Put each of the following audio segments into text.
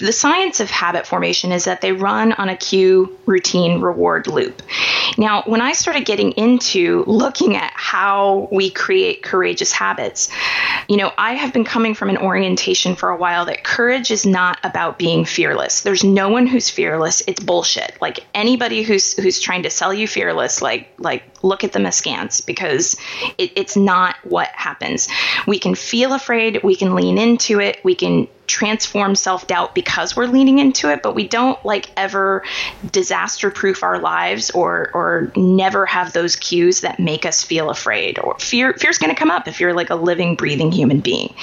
the science of habit formation is that they run on a cue routine reward loop. Now, when I started getting into looking at how we create courageous habits, you know, I have been coming from an orientation for a while that courage is not about being fearless. There's no one who's fearless. It's bullshit. Like anybody who's who's trying to sell you fearless, like like look at them askance because it, it's not what happens. We can feel afraid. We can lean into it. We can transform self doubt because we're leaning into it, but we don't like ever disaster proof our lives or or never have those cues that make us feel afraid or fear fear's going to come up if you're like a living breathing human being.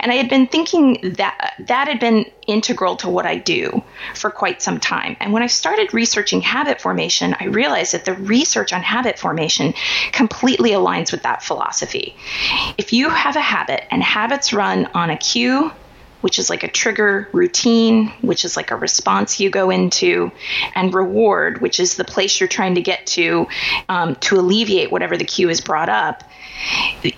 And I had been thinking that that had been integral to what I do for quite some time. And when I started researching habit formation, I realized that the research on habit formation completely aligns with that philosophy. If you have a habit and habits run on a cue which is like a trigger routine, which is like a response you go into, and reward, which is the place you're trying to get to um, to alleviate whatever the cue is brought up.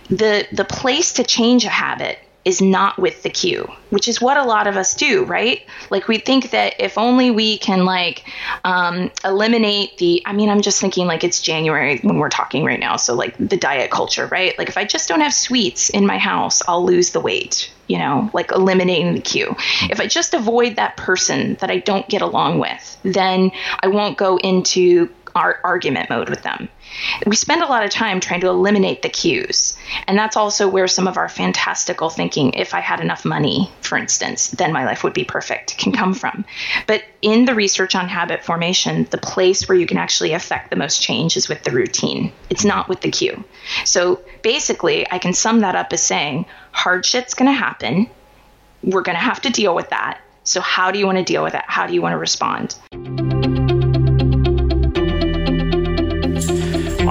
The the place to change a habit is not with the cue, which is what a lot of us do, right? Like we think that if only we can like um, eliminate the. I mean, I'm just thinking like it's January when we're talking right now, so like the diet culture, right? Like if I just don't have sweets in my house, I'll lose the weight. You know, like eliminating the cue. If I just avoid that person that I don't get along with, then I won't go into our argument mode with them. We spend a lot of time trying to eliminate the cues. And that's also where some of our fantastical thinking, if I had enough money, for instance, then my life would be perfect, can come from. But in the research on habit formation, the place where you can actually affect the most change is with the routine. It's not with the cue. So basically, I can sum that up as saying hard shit's going to happen. We're going to have to deal with that. So, how do you want to deal with it? How do you want to respond?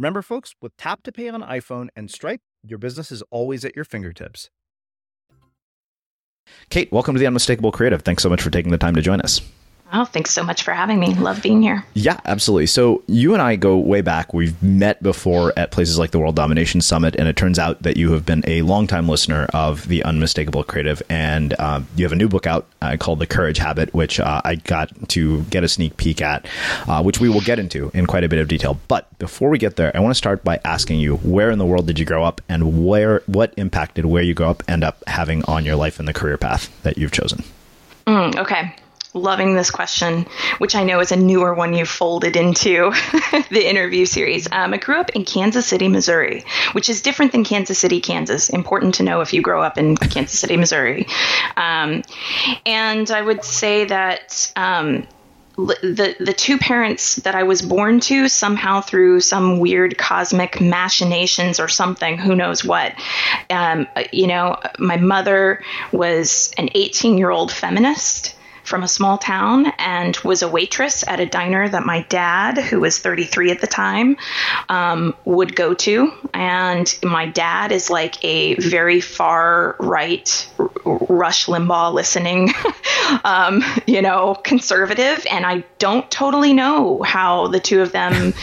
Remember, folks, with Tap to Pay on iPhone and Stripe, your business is always at your fingertips. Kate, welcome to the Unmistakable Creative. Thanks so much for taking the time to join us. Oh, thanks so much for having me. Love being here. Yeah, absolutely. So you and I go way back. We've met before at places like the World Domination Summit, and it turns out that you have been a longtime listener of the Unmistakable Creative, and uh, you have a new book out uh, called The Courage Habit, which uh, I got to get a sneak peek at, uh, which we will get into in quite a bit of detail. But before we get there, I want to start by asking you, where in the world did you grow up, and where what impacted where you grow up end up having on your life and the career path that you've chosen? Mm, okay loving this question, which I know is a newer one you folded into the interview series. Um, I grew up in Kansas City, Missouri, which is different than Kansas City, Kansas. Important to know if you grow up in Kansas City, Missouri. Um, and I would say that. Um, the the two parents that I was born to somehow through some weird cosmic machinations or something who knows what um, you know my mother was an 18 year old feminist from a small town and was a waitress at a diner that my dad, who was 33 at the time, um, would go to. And my dad is like a very far right Rush Limbaugh listening, um, you know, conservative. And I don't totally know how the two of them,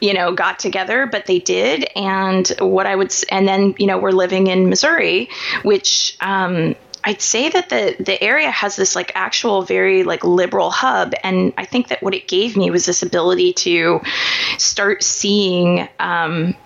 you know, got together, but they did. And what I would, and then, you know, we're living in Missouri, which, um, I'd say that the the area has this like actual very like liberal hub, and I think that what it gave me was this ability to start seeing. Um,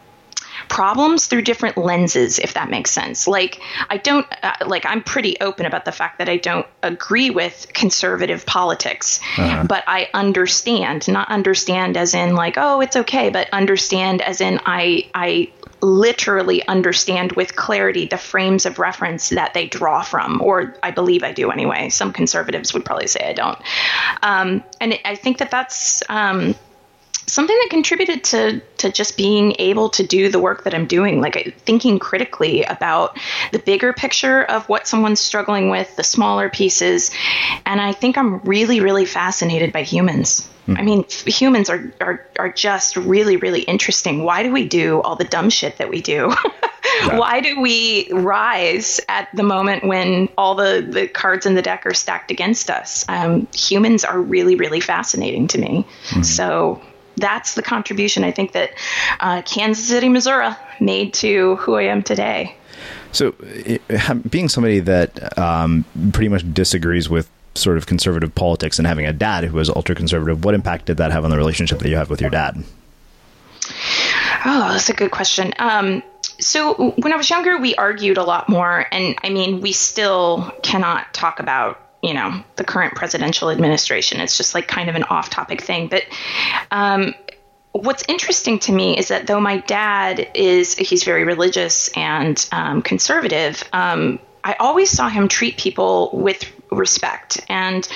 problems through different lenses if that makes sense like i don't uh, like i'm pretty open about the fact that i don't agree with conservative politics uh-huh. but i understand not understand as in like oh it's okay but understand as in i i literally understand with clarity the frames of reference that they draw from, or I believe I do anyway. Some conservatives would probably say I don't. Um, and I think that that's. Um, something that contributed to to just being able to do the work that I'm doing like thinking critically about the bigger picture of what someone's struggling with the smaller pieces and I think I'm really really fascinated by humans. I mean, humans are, are are just really really interesting. Why do we do all the dumb shit that we do? yeah. Why do we rise at the moment when all the the cards in the deck are stacked against us? Um, humans are really really fascinating to me. Mm-hmm. So that's the contribution I think that uh, Kansas City, Missouri, made to who I am today. So, it, being somebody that um, pretty much disagrees with sort of conservative politics and having a dad who was ultra conservative, what impact did that have on the relationship that you have with your dad? Oh, that's a good question. Um, so when I was younger, we argued a lot more, and I mean, we still cannot talk about you know the current presidential administration. It's just like kind of an off-topic thing, but. Um, what's interesting to me is that though my dad is he's very religious and um, conservative um, i always saw him treat people with respect. And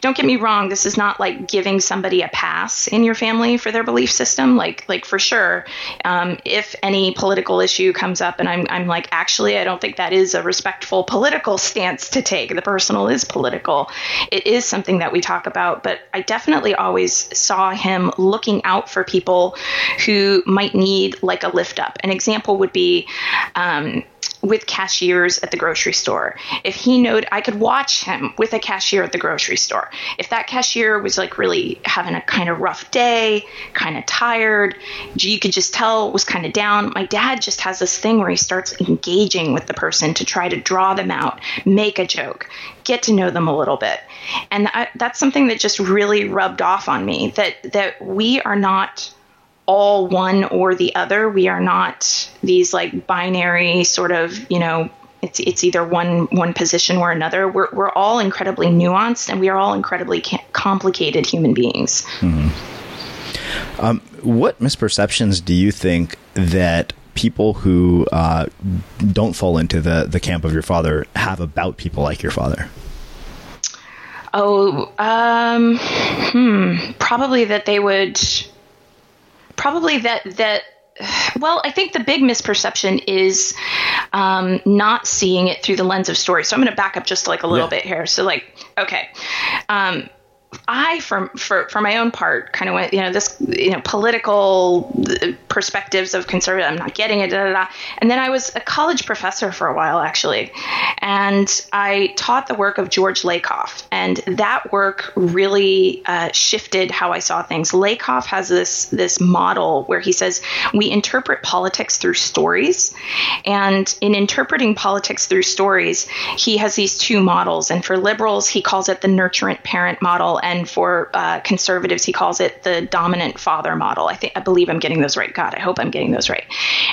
don't get me wrong, this is not like giving somebody a pass in your family for their belief system. Like, like for sure, um, if any political issue comes up, and I'm, I'm like, actually, I don't think that is a respectful political stance to take. The personal is political. It is something that we talk about, but I definitely always saw him looking out for people who might need like a lift up. An example would be. Um, with cashiers at the grocery store. If he knowed, I could watch him with a cashier at the grocery store. If that cashier was like really having a kind of rough day, kind of tired, you could just tell was kind of down. My dad just has this thing where he starts engaging with the person to try to draw them out, make a joke, get to know them a little bit. And I, that's something that just really rubbed off on me that that we are not all one or the other. We are not these like binary sort of, you know, it's it's either one one position or another. We're we're all incredibly nuanced and we are all incredibly complicated human beings. Mm-hmm. Um, what misperceptions do you think that people who uh, don't fall into the the camp of your father have about people like your father? Oh, um, hmm, probably that they would probably that that well, I think the big misperception is um, not seeing it through the lens of story. So I'm going to back up just like a little yeah. bit here. So like, okay, um, I, for, for, for my own part, kind of went, you know, this, you know, political perspectives of conservative, I'm not getting it, da, da, da. And then I was a college professor for a while, actually. And I taught the work of George Lakoff. And that work really uh, shifted how I saw things. Lakoff has this, this model where he says, we interpret politics through stories. And in interpreting politics through stories, he has these two models. And for liberals, he calls it the nurturant parent model and for uh, conservatives, he calls it the dominant father model. I think I believe I'm getting those right. God, I hope I'm getting those right.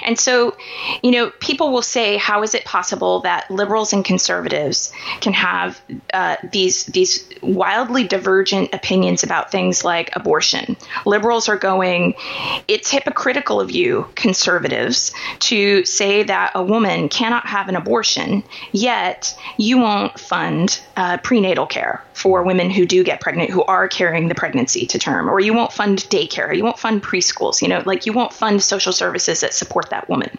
And so, you know, people will say, how is it possible that liberals and conservatives can have uh, these these wildly divergent opinions about things like abortion? Liberals are going, it's hypocritical of you, conservatives, to say that a woman cannot have an abortion, yet you won't fund uh, prenatal care for women who do get pregnant who are carrying the pregnancy to term, or you won't fund daycare, you won't fund preschools, you know, like you won't fund social services that support that woman.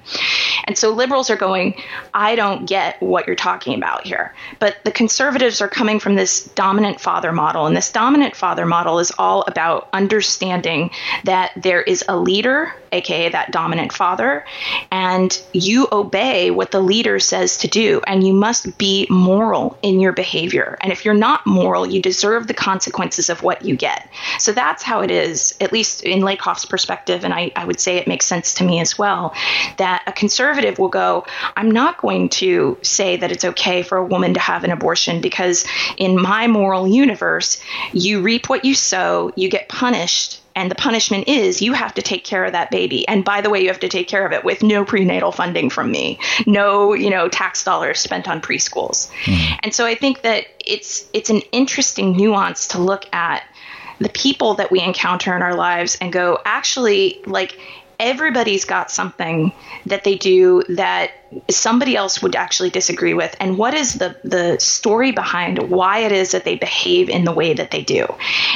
And so liberals are going, I don't get what you're talking about here. But the conservatives are coming from this dominant father model, and this dominant father model is all about understanding that there is a leader, aka that dominant father, and you obey what the leader says to do, and you must be moral in your behavior. And if you're not moral, you deserve the consequences of what you get. So that's how it is, at least in Lakoff's perspective, and I, I would say it makes sense to me as well, that a conservative will go, I'm not going to say that it's okay for a woman to have an abortion because in my moral universe, you reap what you sow, you get punished and the punishment is you have to take care of that baby. And by the way you have to take care of it with no prenatal funding from me. No you know tax dollars spent on preschools. Mm. and so i think that it's it's an interesting nuance to look at the people that we encounter in our lives and go actually like everybody's got something that they do that somebody else would actually disagree with and what is the the story behind why it is that they behave in the way that they do?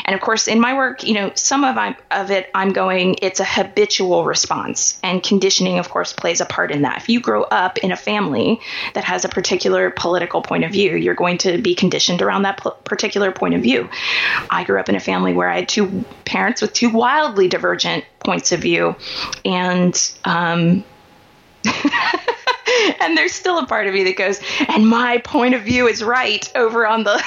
And of course in my work you know some of, I, of it i'm going it's a habitual response and conditioning of course plays a part in that. If you grow up in a family that has a particular political point of view you're going to be conditioned around that particular point of view. I grew up in a family where i had two parents with two wildly divergent points of view and um, and there's still a part of me that goes, and my point of view is right over on the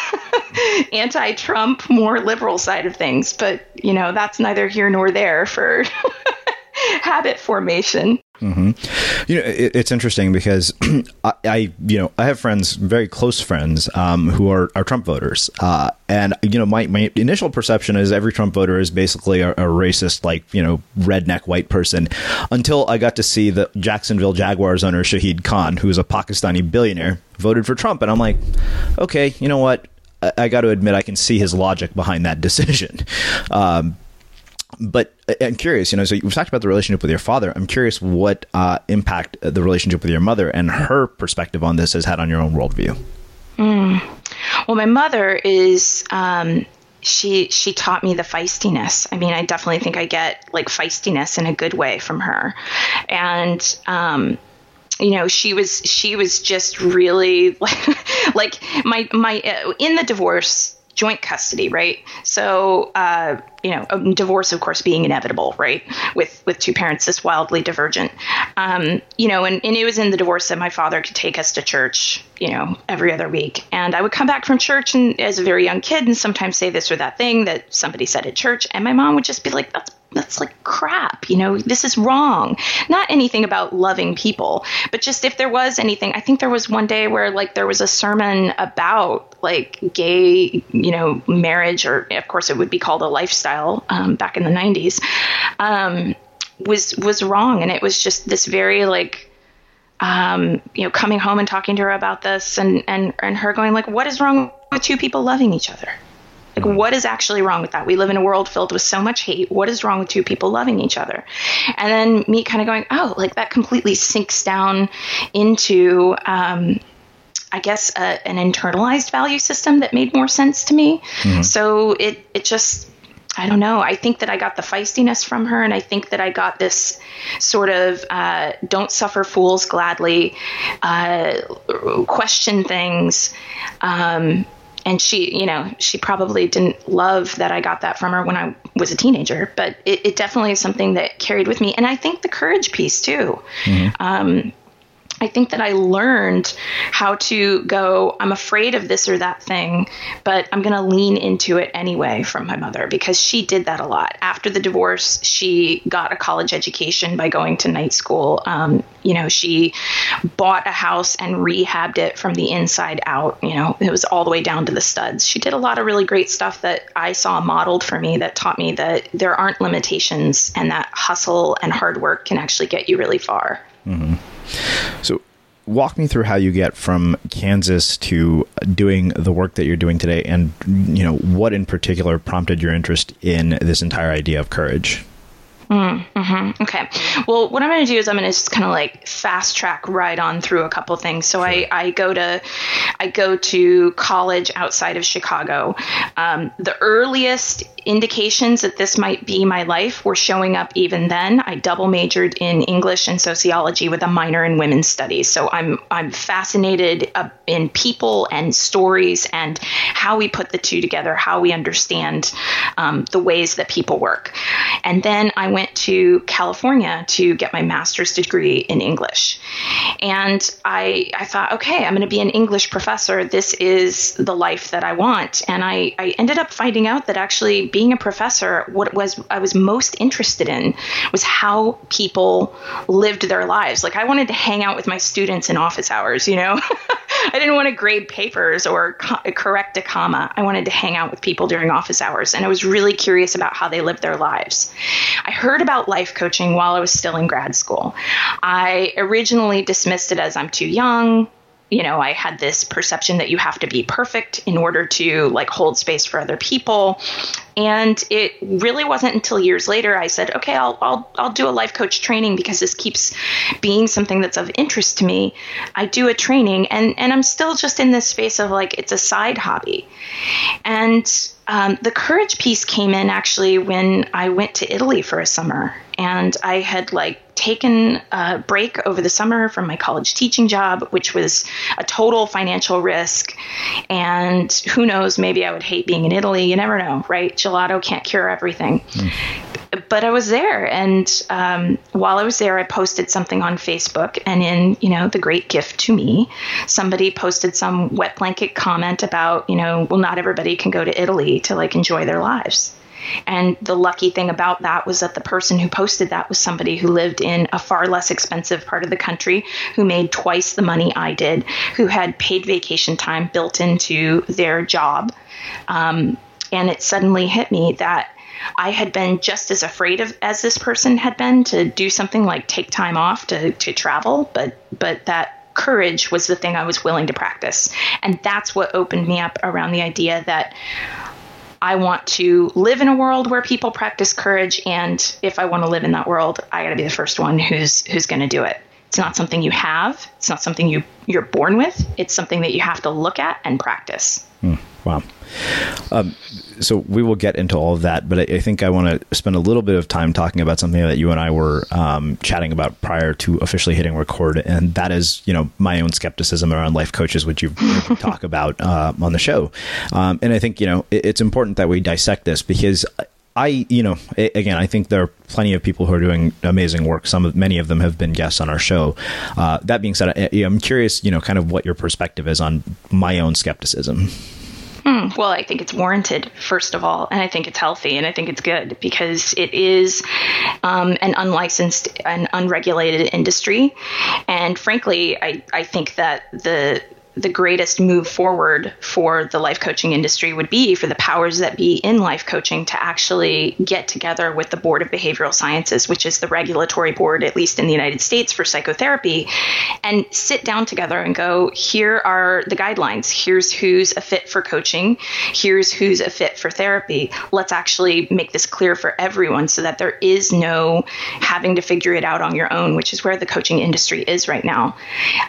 anti Trump, more liberal side of things. But, you know, that's neither here nor there for habit formation. Mm-hmm. You know, it, it's interesting because I, I, you know, I have friends, very close friends, um, who are, are Trump voters, uh, and you know, my, my initial perception is every Trump voter is basically a, a, racist, like you know, redneck white person. Until I got to see the Jacksonville Jaguars owner Shahid Khan, who is a Pakistani billionaire, voted for Trump, and I'm like, okay, you know what? I, I got to admit, I can see his logic behind that decision. Um, but uh, I'm curious, you know, so we've talked about the relationship with your father. I'm curious what uh, impact the relationship with your mother and her perspective on this has had on your own worldview. Mm. Well, my mother is. Um, she she taught me the feistiness. I mean, I definitely think I get like feistiness in a good way from her, and um, you know she was she was just really like my my uh, in the divorce joint custody, right? So, uh, you know, divorce, of course, being inevitable, right? With with two parents this wildly divergent, um, you know, and, and it was in the divorce that my father could take us to church, you know, every other week, and I would come back from church and as a very young kid, and sometimes say this or that thing that somebody said at church, and my mom would just be like, "That's that's like crap you know? This is wrong. Not anything about loving people but just if there was anything i think there was one day where like there was a sermon about like gay you know marriage or of course it would be called a lifestyle um, back in the 90s um, was was wrong. And it was just this very like um, you know coming home and talking to her about this and and and her going like what is wrong with two people loving each other like, what is actually wrong with that? We live in a world filled with so much hate. What is wrong with two people loving each other? And then me kind of going, oh, like that completely sinks down into, um, I guess, a, an internalized value system that made more sense to me. Mm-hmm. So it, it just, I don't know. I think that I got the feistiness from her, and I think that I got this sort of uh, don't suffer fools gladly, uh, question things. Um, and she, you know, she probably didn't love that I got that from her when I was a teenager, but it, it definitely is something that carried with me. And I think the courage piece too. Mm-hmm. Um, I think that I learned how to go, I'm afraid of this or that thing, but I'm going to lean into it anyway from my mother because she did that a lot. After the divorce, she got a college education by going to night school. Um, you know, she bought a house and rehabbed it from the inside out. You know, it was all the way down to the studs. She did a lot of really great stuff that I saw modeled for me that taught me that there aren't limitations and that hustle and hard work can actually get you really far. Mm-hmm. So, walk me through how you get from Kansas to doing the work that you're doing today, and you know what in particular prompted your interest in this entire idea of courage. Mm, hmm Okay. Well, what I'm going to do is I'm going to just kind of like fast track right on through a couple things. So sure. I, I go to I go to college outside of Chicago. Um, the earliest indications that this might be my life were showing up even then. I double majored in English and sociology with a minor in women's studies. So I'm I'm fascinated uh, in people and stories and how we put the two together, how we understand um, the ways that people work. And then I went to California to get my master's degree in English. And I I thought, okay, I'm going to be an English professor. This is the life that I want. And I, I ended up finding out that actually being a professor, what was I was most interested in was how people lived their lives. Like I wanted to hang out with my students in office hours, you know. I didn't want to grade papers or co- correct a comma. I wanted to hang out with people during office hours, and I was really curious about how they lived their lives. I heard about life coaching while I was still in grad school. I originally dismissed it as I'm too young, you know, I had this perception that you have to be perfect in order to like hold space for other people. And it really wasn't until years later I said, okay, I'll, I'll, I'll do a life coach training because this keeps being something that's of interest to me. I do a training and, and I'm still just in this space of like, it's a side hobby. And um, the courage piece came in actually when I went to Italy for a summer and I had like taken a break over the summer from my college teaching job, which was a total financial risk. And who knows, maybe I would hate being in Italy. You never know, right? Gelato can't cure everything. But I was there, and um, while I was there, I posted something on Facebook, and in you know the great gift to me, somebody posted some wet blanket comment about you know well not everybody can go to Italy to like enjoy their lives. And the lucky thing about that was that the person who posted that was somebody who lived in a far less expensive part of the country, who made twice the money I did, who had paid vacation time built into their job. Um, and it suddenly hit me that I had been just as afraid of as this person had been to do something like take time off to, to travel, but but that courage was the thing I was willing to practice. And that's what opened me up around the idea that I want to live in a world where people practice courage and if I want to live in that world, I got to be the first one who's who's going to do it. It's not something you have. It's not something you you're born with. It's something that you have to look at and practice. Hmm. Wow. Um, so we will get into all of that, but I, I think I want to spend a little bit of time talking about something that you and I were um, chatting about prior to officially hitting record, and that is, you know, my own skepticism around life coaches, which you've talked about uh, on the show. Um, and I think you know it, it's important that we dissect this because I, you know, again, I think there are plenty of people who are doing amazing work. Some of many of them have been guests on our show. Uh, that being said, I, I'm curious, you know, kind of what your perspective is on my own skepticism. Hmm. Well, I think it's warranted, first of all, and I think it's healthy, and I think it's good because it is um, an unlicensed and unregulated industry. And frankly, I, I think that the the greatest move forward for the life coaching industry would be for the powers that be in life coaching to actually get together with the Board of Behavioral Sciences, which is the regulatory board, at least in the United States, for psychotherapy, and sit down together and go, here are the guidelines. Here's who's a fit for coaching. Here's who's a fit for therapy. Let's actually make this clear for everyone so that there is no having to figure it out on your own, which is where the coaching industry is right now.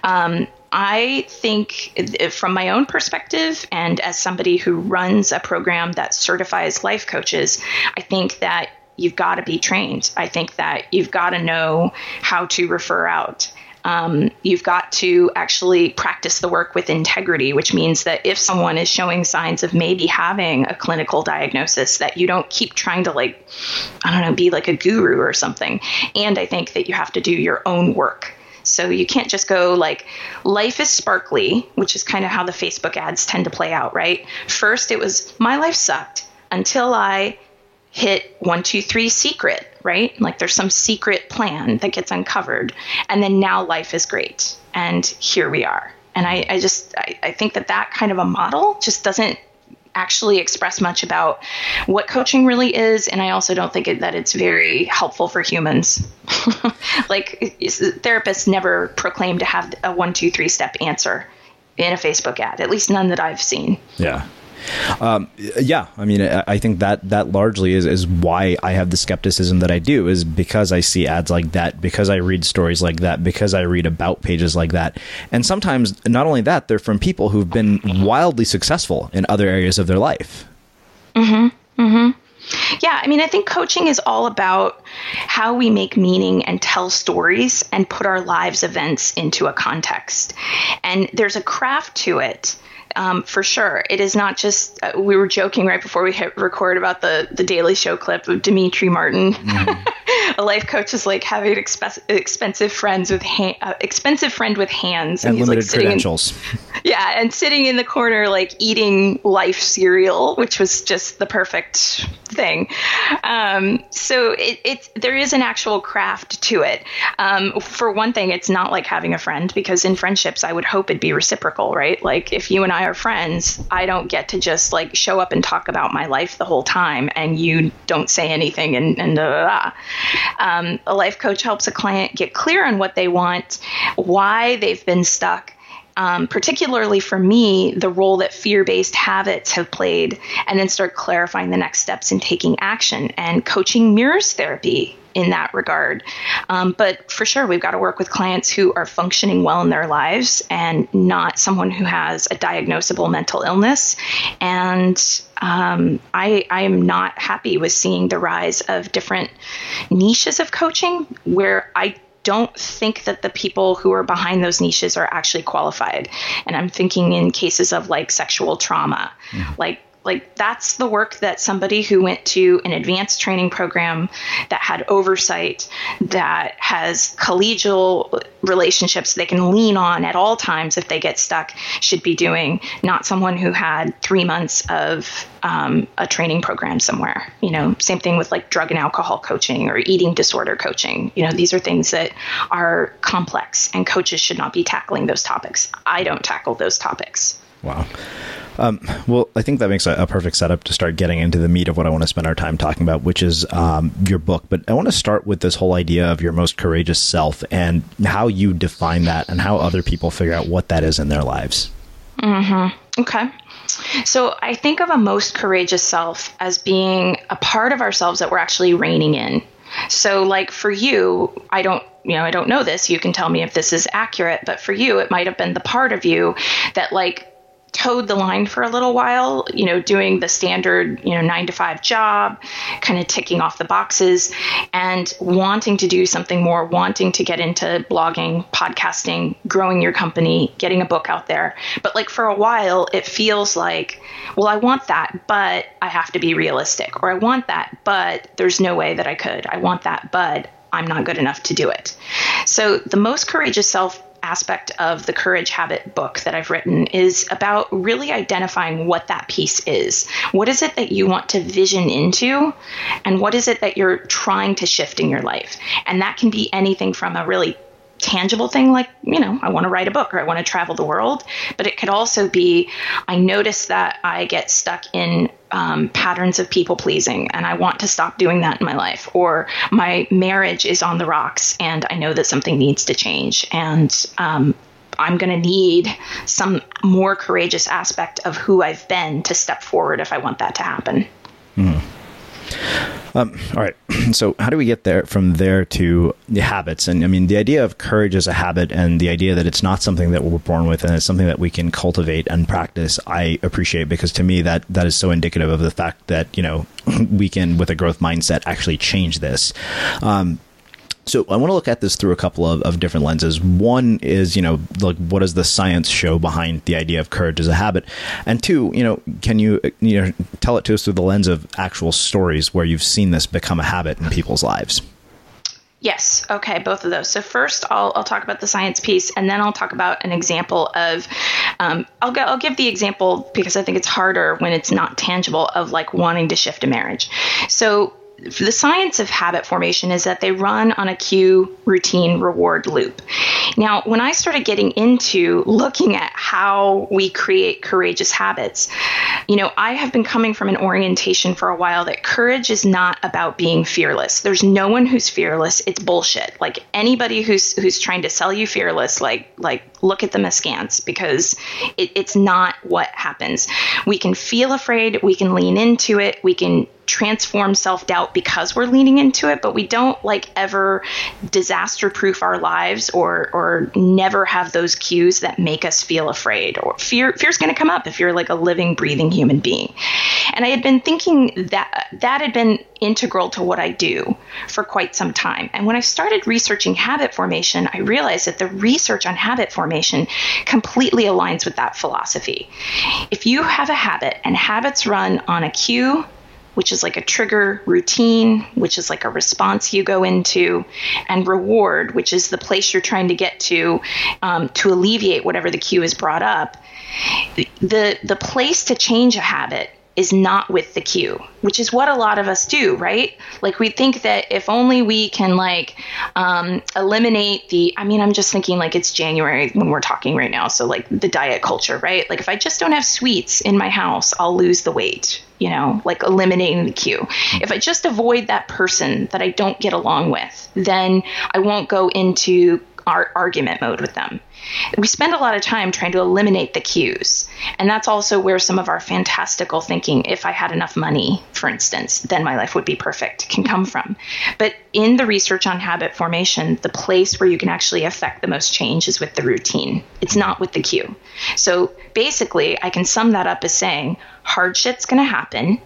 Um, I think, from my own perspective, and as somebody who runs a program that certifies life coaches, I think that you've got to be trained. I think that you've got to know how to refer out. Um, you've got to actually practice the work with integrity, which means that if someone is showing signs of maybe having a clinical diagnosis, that you don't keep trying to, like, I don't know, be like a guru or something. And I think that you have to do your own work. So you can't just go like, life is sparkly, which is kind of how the Facebook ads tend to play out, right? First, it was, my life sucked until I hit one, two, three secret, right? Like there's some secret plan that gets uncovered. And then now life is great. And here we are. And I, I just, I, I think that that kind of a model just doesn't actually express much about what coaching really is and i also don't think it, that it's very helpful for humans. Like therapists never proclaim to have a one two three step answer in a facebook ad at least none that i've seen. Yeah um, yeah, I mean, I think that that largely is is why I have the skepticism that I do is because I see ads like that, because I read stories like that, because I read about pages like that, and sometimes not only that, they're from people who've been wildly successful in other areas of their life. Hmm. Hmm. Yeah, I mean, I think coaching is all about how we make meaning and tell stories and put our lives events into a context. And there's a craft to it um, for sure. It is not just. Uh, we were joking right before we hit record about the the Daily Show clip of Demetri Martin. Mm-hmm. a life coach is like having exp- expensive friends with ha- uh, expensive friend with hands and, and limited like credentials. In, yeah, and sitting in the corner like eating life cereal, which was just the perfect thing. Um, so it, it there is an actual craft to it. Um, for one thing, it's not like having a friend because in friendships, I would hope it'd be reciprocal, right? Like if you and I are friends, I don't get to just like show up and talk about my life the whole time, and you don't say anything, and and Um, a life coach helps a client get clear on what they want, why they've been stuck. Um, particularly for me, the role that fear based habits have played, and then start clarifying the next steps in taking action. And coaching mirrors therapy in that regard. Um, but for sure, we've got to work with clients who are functioning well in their lives and not someone who has a diagnosable mental illness. And um, I, I am not happy with seeing the rise of different niches of coaching where I don't think that the people who are behind those niches are actually qualified. And I'm thinking in cases of like sexual trauma, mm-hmm. like Like that's the work that somebody who went to an advanced training program that had oversight, that has collegial relationships they can lean on at all times if they get stuck should be doing, not someone who had three months of um, a training program somewhere. You know, same thing with like drug and alcohol coaching or eating disorder coaching. You know, these are things that are complex and coaches should not be tackling those topics. I don't tackle those topics. Wow. Um, well, I think that makes a, a, perfect setup to start getting into the meat of what I want to spend our time talking about, which is um, your book. But I want to start with this whole idea of your most courageous self and how you define that and how other people figure out what that is in their lives. Mm-hmm. Okay. So I think of a most courageous self as being a part of ourselves that we're actually reining in. So, like for you, I don't you know, I don't know this. You can tell me if this is accurate, but for you, it might have been the part of you that like towed the line for a little while, you know, doing the standard, you know, nine to five job, kind of ticking off the boxes and wanting to do something more, wanting to get into blogging, podcasting, growing your company, getting a book out there. But like for a while, it feels like, well, I want that, but I have to be realistic, or I want that, but there's no way that I could. I want that, but I'm not good enough to do it. So the most courageous self aspect of the Courage Habit book that I've written is about really identifying what that piece is. What is it that you want to vision into? And what is it that you're trying to shift in your life? And that can be anything from a really tangible thing like, you know, I want to write a book or I want to travel the world. But it could also be I notice that I get stuck in um, patterns of people pleasing and I want to stop doing that in my life. Or my marriage is on the rocks and I know that something needs to change. And um, I'm going to need some more courageous aspect of who I've been to step forward if I want that to happen. Mm. Um, all right. So, how do we get there from there to the habits? And I mean, the idea of courage as a habit, and the idea that it's not something that we're born with, and it's something that we can cultivate and practice. I appreciate because to me that that is so indicative of the fact that you know we can, with a growth mindset, actually change this. Um, so I want to look at this through a couple of, of different lenses. One is, you know, like what does the science show behind the idea of courage as a habit? And two, you know, can you you know tell it to us through the lens of actual stories where you've seen this become a habit in people's lives? Yes. Okay. Both of those. So first, I'll, I'll talk about the science piece, and then I'll talk about an example of. Um, I'll go, I'll give the example because I think it's harder when it's not tangible of like wanting to shift a marriage. So the science of habit formation is that they run on a cue routine reward loop. Now, when I started getting into looking at how we create courageous habits, you know, I have been coming from an orientation for a while that courage is not about being fearless. There's no one who's fearless. It's bullshit. Like anybody who's who's trying to sell you fearless, like like look at them askance because it, it's not what happens. We can feel afraid, we can lean into it, we can transform self doubt because we're leaning into it, but we don't like ever disaster proof our lives or or never have those cues that make us feel afraid or fear fear's going to come up if you're like a living breathing human being. And I had been thinking that that had been integral to what I do for quite some time. And when I started researching habit formation, I realized that the research on habit formation completely aligns with that philosophy. If you have a habit and habits run on a cue, which is like a trigger routine, which is like a response you go into, and reward, which is the place you're trying to get to um, to alleviate whatever the cue is brought up. The the place to change a habit is not with the cue, which is what a lot of us do, right? Like we think that if only we can like um, eliminate the, I mean, I'm just thinking like it's January when we're talking right now. So like the diet culture, right? Like if I just don't have sweets in my house, I'll lose the weight, you know, like eliminating the cue. If I just avoid that person that I don't get along with, then I won't go into our argument mode with them. We spend a lot of time trying to eliminate the cues. And that's also where some of our fantastical thinking, if I had enough money, for instance, then my life would be perfect, can come from. But in the research on habit formation, the place where you can actually affect the most change is with the routine. It's not with the cue. So basically, I can sum that up as saying hard shit's going to happen.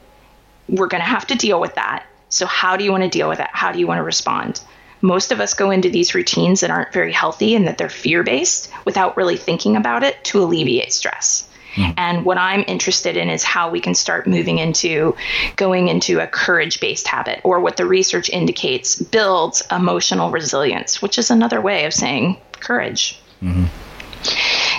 We're going to have to deal with that. So, how do you want to deal with it? How do you want to respond? Most of us go into these routines that aren't very healthy and that they're fear based without really thinking about it to alleviate stress. Mm. And what I'm interested in is how we can start moving into going into a courage based habit, or what the research indicates builds emotional resilience, which is another way of saying courage. Mm-hmm.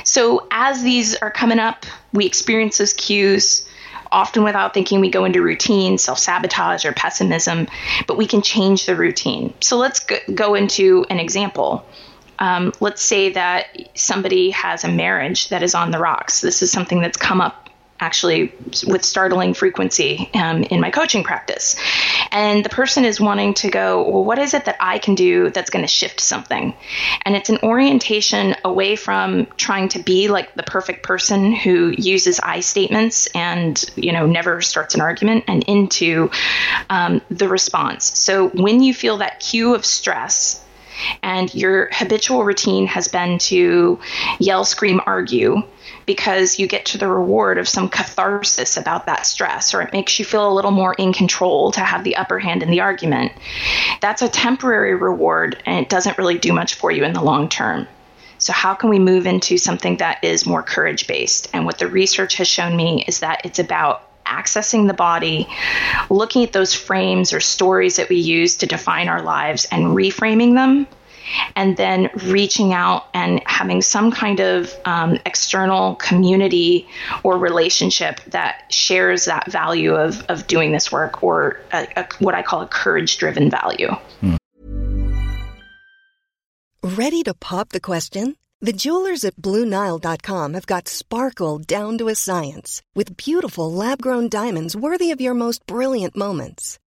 So, as these are coming up, we experience those cues. Often, without thinking, we go into routine, self sabotage, or pessimism, but we can change the routine. So, let's go into an example. Um, let's say that somebody has a marriage that is on the rocks. This is something that's come up actually with startling frequency um, in my coaching practice. And the person is wanting to go, well, what is it that I can do that's going to shift something? And it's an orientation away from trying to be like the perfect person who uses I statements and, you know, never starts an argument and into um, the response. So when you feel that cue of stress, and your habitual routine has been to yell, scream, argue because you get to the reward of some catharsis about that stress, or it makes you feel a little more in control to have the upper hand in the argument. That's a temporary reward and it doesn't really do much for you in the long term. So, how can we move into something that is more courage based? And what the research has shown me is that it's about accessing the body, looking at those frames or stories that we use to define our lives and reframing them, and then reaching out and having some kind of um, external community or relationship that shares that value of, of doing this work or a, a, what I call a courage driven value. Hmm. Ready to pop the question? The jewelers at Bluenile.com have got sparkle down to a science with beautiful lab grown diamonds worthy of your most brilliant moments.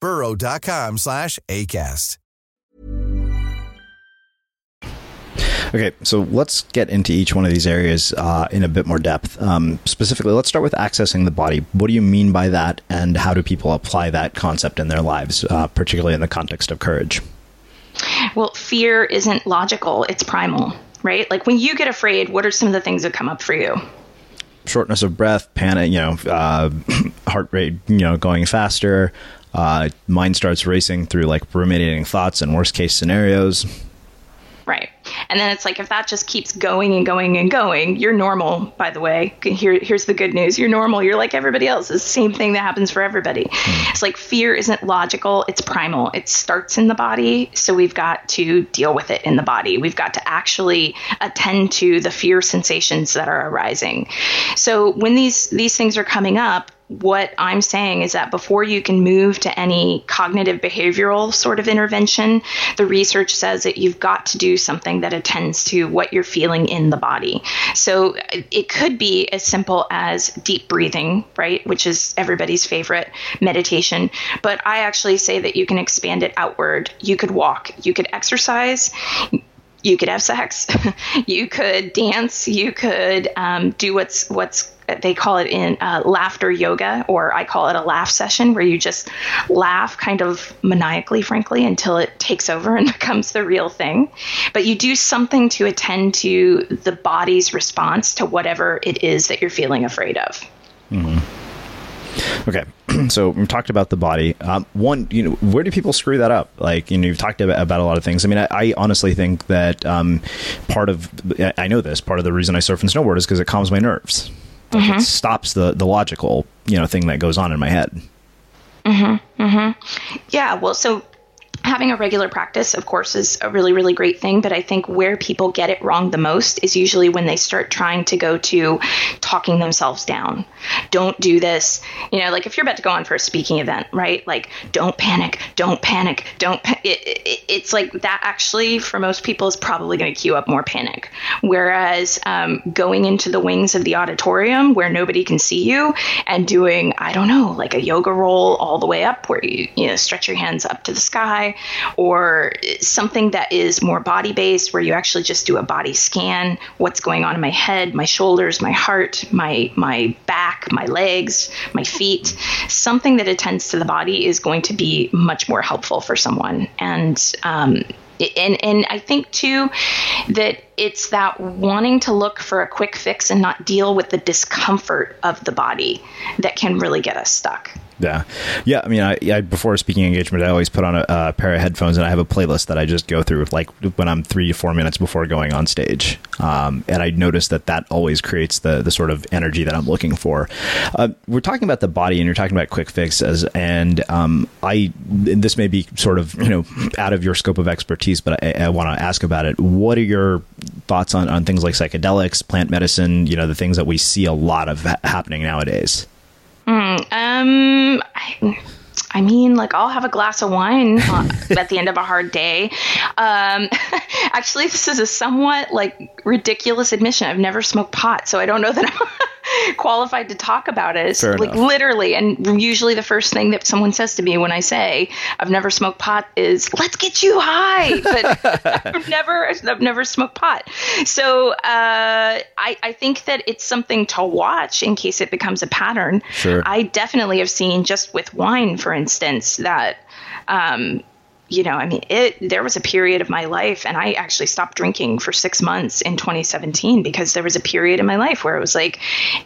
burrow.com slash ACAST. Okay, so let's get into each one of these areas uh, in a bit more depth. Um, specifically, let's start with accessing the body. What do you mean by that, and how do people apply that concept in their lives, uh, particularly in the context of courage? Well, fear isn't logical, it's primal right? Like when you get afraid, what are some of the things that come up for you? Shortness of breath, panic, you know, uh, heart rate, you know, going faster. Uh, mind starts racing through like ruminating thoughts and worst case scenarios. Right. And then it's like if that just keeps going and going and going, you're normal, by the way. Here, here's the good news. You're normal. You're like everybody else. It's the same thing that happens for everybody. Mm. It's like fear isn't logical, it's primal. It starts in the body. So we've got to deal with it in the body. We've got to actually attend to the fear sensations that are arising. So when these these things are coming up, what I'm saying is that before you can move to any cognitive behavioral sort of intervention, the research says that you've got to do something that attends to what you're feeling in the body. So it could be as simple as deep breathing, right, which is everybody's favorite meditation. But I actually say that you can expand it outward. You could walk, you could exercise you could have sex, you could dance, you could um, do what's what's they call it in uh, laughter yoga, or I call it a laugh session, where you just laugh kind of maniacally, frankly, until it takes over and becomes the real thing. But you do something to attend to the body's response to whatever it is that you're feeling afraid of. Mm-hmm. Okay, so we talked about the body. Um, one, you know, where do people screw that up? Like, you know, you've talked about, about a lot of things. I mean, I, I honestly think that um, part of, I know this, part of the reason I surf and snowboard is because it calms my nerves. Like mm-hmm. It stops the the logical, you know, thing that goes on in my head. Mm-hmm. Mm-hmm. Yeah. Well, so having a regular practice, of course, is a really, really great thing. But I think where people get it wrong the most is usually when they start trying to go to talking themselves down. Don't do this. You know, like if you're about to go on for a speaking event, right? Like, don't panic, don't panic, don't. Pa- it, it, it's like that actually, for most people, is probably going to cue up more panic. Whereas um, going into the wings of the auditorium where nobody can see you and doing, I don't know, like a yoga roll all the way up where you, you know, stretch your hands up to the sky or something that is more body based where you actually just do a body scan what's going on in my head my shoulders my heart my my back my legs my feet something that attends to the body is going to be much more helpful for someone and um, and and I think too that it's that wanting to look for a quick fix and not deal with the discomfort of the body that can really get us stuck. Yeah, yeah. I mean, I, I, before a speaking engagement, I always put on a, a, pair of headphones, and I have a playlist that I just go through, like when I'm three to four minutes before going on stage. Um, and I notice that that always creates the the sort of energy that I'm looking for. Uh, we're talking about the body, and you're talking about quick fixes, and um, I this may be sort of you know out of your scope of expertise, but I, I want to ask about it. What are your thoughts on on things like psychedelics, plant medicine? You know, the things that we see a lot of ha- happening nowadays. Mm, um, I, I mean, like I'll have a glass of wine at the end of a hard day. Um, actually, this is a somewhat like ridiculous admission. I've never smoked pot, so I don't know that I'm qualified to talk about it. Fair like enough. literally, and usually the first thing that someone says to me when I say I've never smoked pot is "Let's get you high," but I've never, I've never smoked pot. So uh, I, I think that it's something to watch in case it becomes a pattern. Sure. I definitely have seen just with wine, for instance, that. Um, you know, I mean, it. There was a period of my life, and I actually stopped drinking for six months in 2017 because there was a period in my life where it was like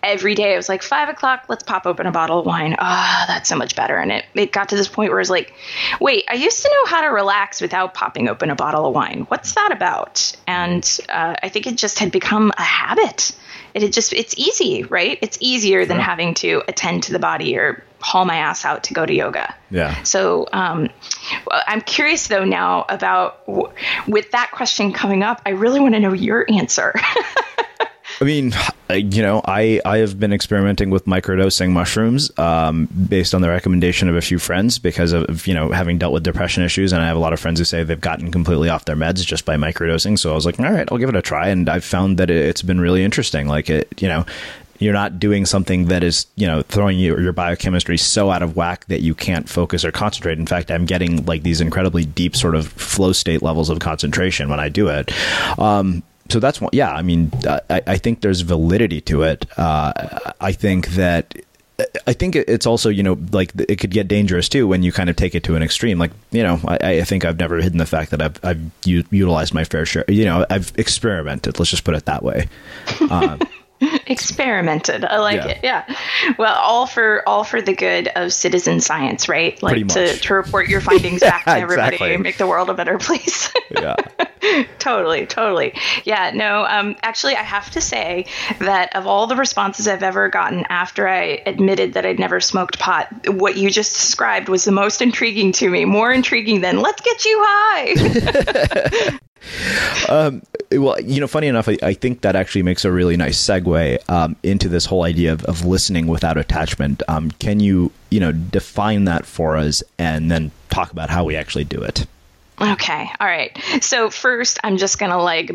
every day It was like five o'clock, let's pop open a bottle of wine. Ah, oh, that's so much better. And it it got to this point where I was like, wait, I used to know how to relax without popping open a bottle of wine. What's that about? And uh, I think it just had become a habit. It had just it's easy, right? It's easier than having to attend to the body or haul my ass out to go to yoga. Yeah. So um, I'm curious though now about w- with that question coming up. I really want to know your answer. I mean, you know, I, I have been experimenting with microdosing mushrooms um, based on the recommendation of a few friends because of, you know, having dealt with depression issues. And I have a lot of friends who say they've gotten completely off their meds just by microdosing. So I was like, all right, I'll give it a try. And I've found that it's been really interesting. Like, it, you know, you're not doing something that is you know throwing your, your biochemistry so out of whack that you can't focus or concentrate in fact i'm getting like these incredibly deep sort of flow state levels of concentration when i do it um, so that's one yeah i mean I, I think there's validity to it uh, i think that I think it's also, you know, like it could get dangerous too when you kind of take it to an extreme. Like, you know, I, I think I've never hidden the fact that I've, I've u- utilized my fair share. You know, I've experimented. Let's just put it that way. Um, experimented. I like yeah. it. Yeah. Well, all for all for the good of citizen science, right? Like to, to report your findings back to everybody, exactly. make the world a better place. yeah. totally, totally. Yeah, no, um actually I have to say that of all the responses I've ever gotten after I admitted that I'd never smoked pot, what you just described was the most intriguing to me. More intriguing than let's get you high. um, well, you know, funny enough, I, I, think that actually makes a really nice segue um, into this whole idea of, of listening without attachment. Um, can you, you know, define that for us and then talk about how we actually do it? Okay. All right. So first, I'm just to like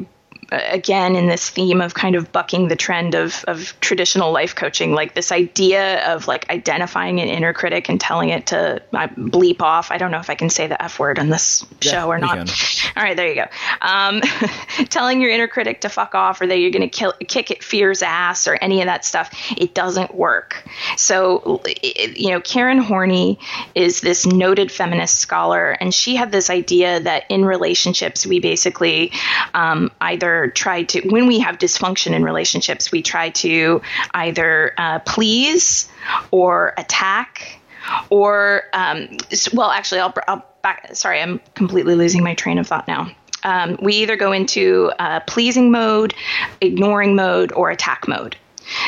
again in this theme of kind of bucking the trend of, of traditional life coaching like this idea of like identifying an inner critic and telling it to uh, bleep off. I don't know if i can say the f word on this yeah, show or not. all right there you go. Um, telling your inner critic to fuck off or that you're going to kick it fear's ass or any of that stuff it doesn't work. So it, you know karen horney is this noted feminist scholar and she had this idea that in relationships we basically um, either try to, when we have dysfunction in relationships, we try to either uh, please or attack or, um, well, actually, I'll, I'll back, sorry, I'm completely losing my train of thought now. Um, we either go into uh, pleasing mode, ignoring mode, or attack mode.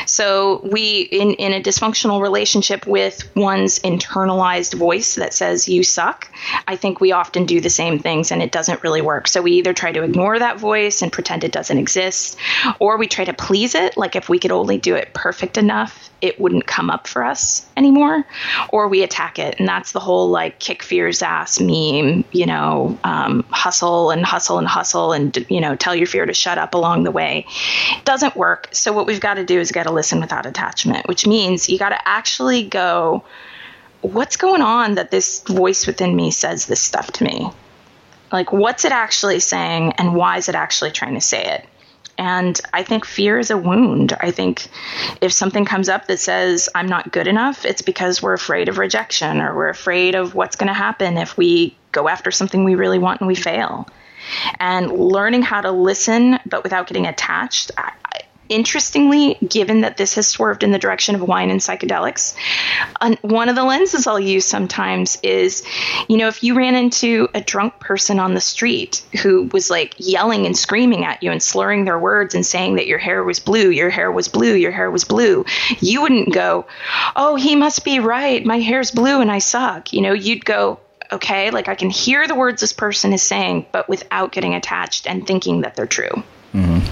So we in in a dysfunctional relationship with one's internalized voice that says you suck, I think we often do the same things and it doesn't really work. So we either try to ignore that voice and pretend it doesn't exist or we try to please it like if we could only do it perfect enough, it wouldn't come up for us anymore or we attack it and that's the whole like kick fear's ass meme, you know, um, hustle and hustle and hustle and you know, tell your fear to shut up along the way. It doesn't work. So what we've got to do is got to listen without attachment, which means you got to actually go, what's going on that this voice within me says this stuff to me? Like, what's it actually saying, and why is it actually trying to say it? And I think fear is a wound. I think if something comes up that says, I'm not good enough, it's because we're afraid of rejection or we're afraid of what's going to happen if we go after something we really want and we fail. And learning how to listen, but without getting attached, I, interestingly, given that this has swerved in the direction of wine and psychedelics, one of the lenses I'll use sometimes is, you know, if you ran into a drunk person on the street who was like yelling and screaming at you and slurring their words and saying that your hair was blue, your hair was blue, your hair was blue, you wouldn't go, oh, he must be right. My hair's blue and I suck. You know, you'd go, okay, like I can hear the words this person is saying, but without getting attached and thinking that they're true. Mm-hmm.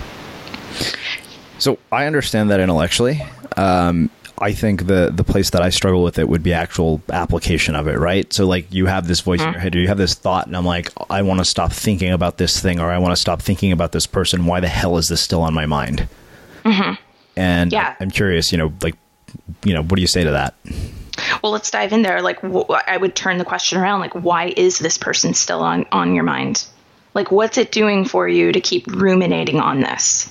So I understand that intellectually. Um, I think the the place that I struggle with it would be actual application of it, right? So like you have this voice mm-hmm. in your head, or you have this thought, and I'm like, I want to stop thinking about this thing, or I want to stop thinking about this person. Why the hell is this still on my mind? Mm-hmm. And yeah. I'm curious, you know, like, you know, what do you say to that? Well, let's dive in there. Like, wh- I would turn the question around. Like, why is this person still on on your mind? Like, what's it doing for you to keep ruminating on this?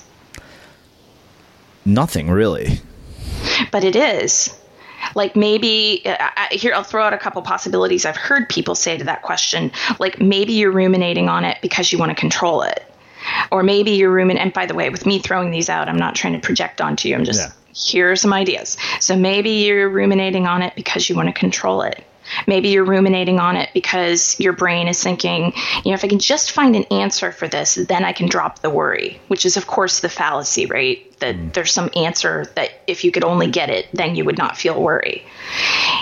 Nothing really. But it is. Like maybe uh, I, here, I'll throw out a couple possibilities. I've heard people say to that question, like maybe you're ruminating on it because you want to control it, or maybe you're ruminating. And by the way, with me throwing these out, I'm not trying to project onto you. I'm just yeah. here are some ideas. So maybe you're ruminating on it because you want to control it. Maybe you're ruminating on it because your brain is thinking, you know, if I can just find an answer for this, then I can drop the worry, which is, of course, the fallacy, right? That mm. there's some answer that if you could only get it, then you would not feel worry.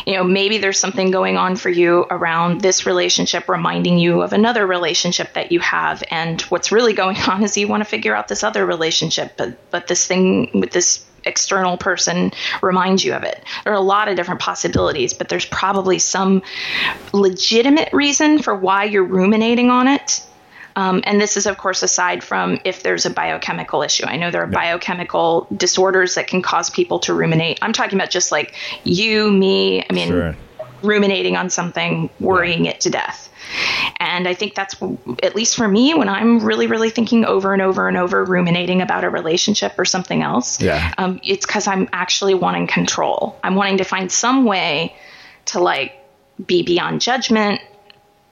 You know, maybe there's something going on for you around this relationship reminding you of another relationship that you have. And what's really going on is you want to figure out this other relationship, but, but this thing with this external person reminds you of it. There are a lot of different possibilities, but there's probably some legitimate reason for why you're ruminating on it. Um, and this is, of course, aside from if there's a biochemical issue. I know there are yeah. biochemical disorders that can cause people to ruminate. I'm talking about just like you, me. I mean, sure. Ruminating on something, worrying it to death. And I think that's, at least for me, when I'm really, really thinking over and over and over, ruminating about a relationship or something else, Yeah. um, it's because I'm actually wanting control. I'm wanting to find some way to like be beyond judgment,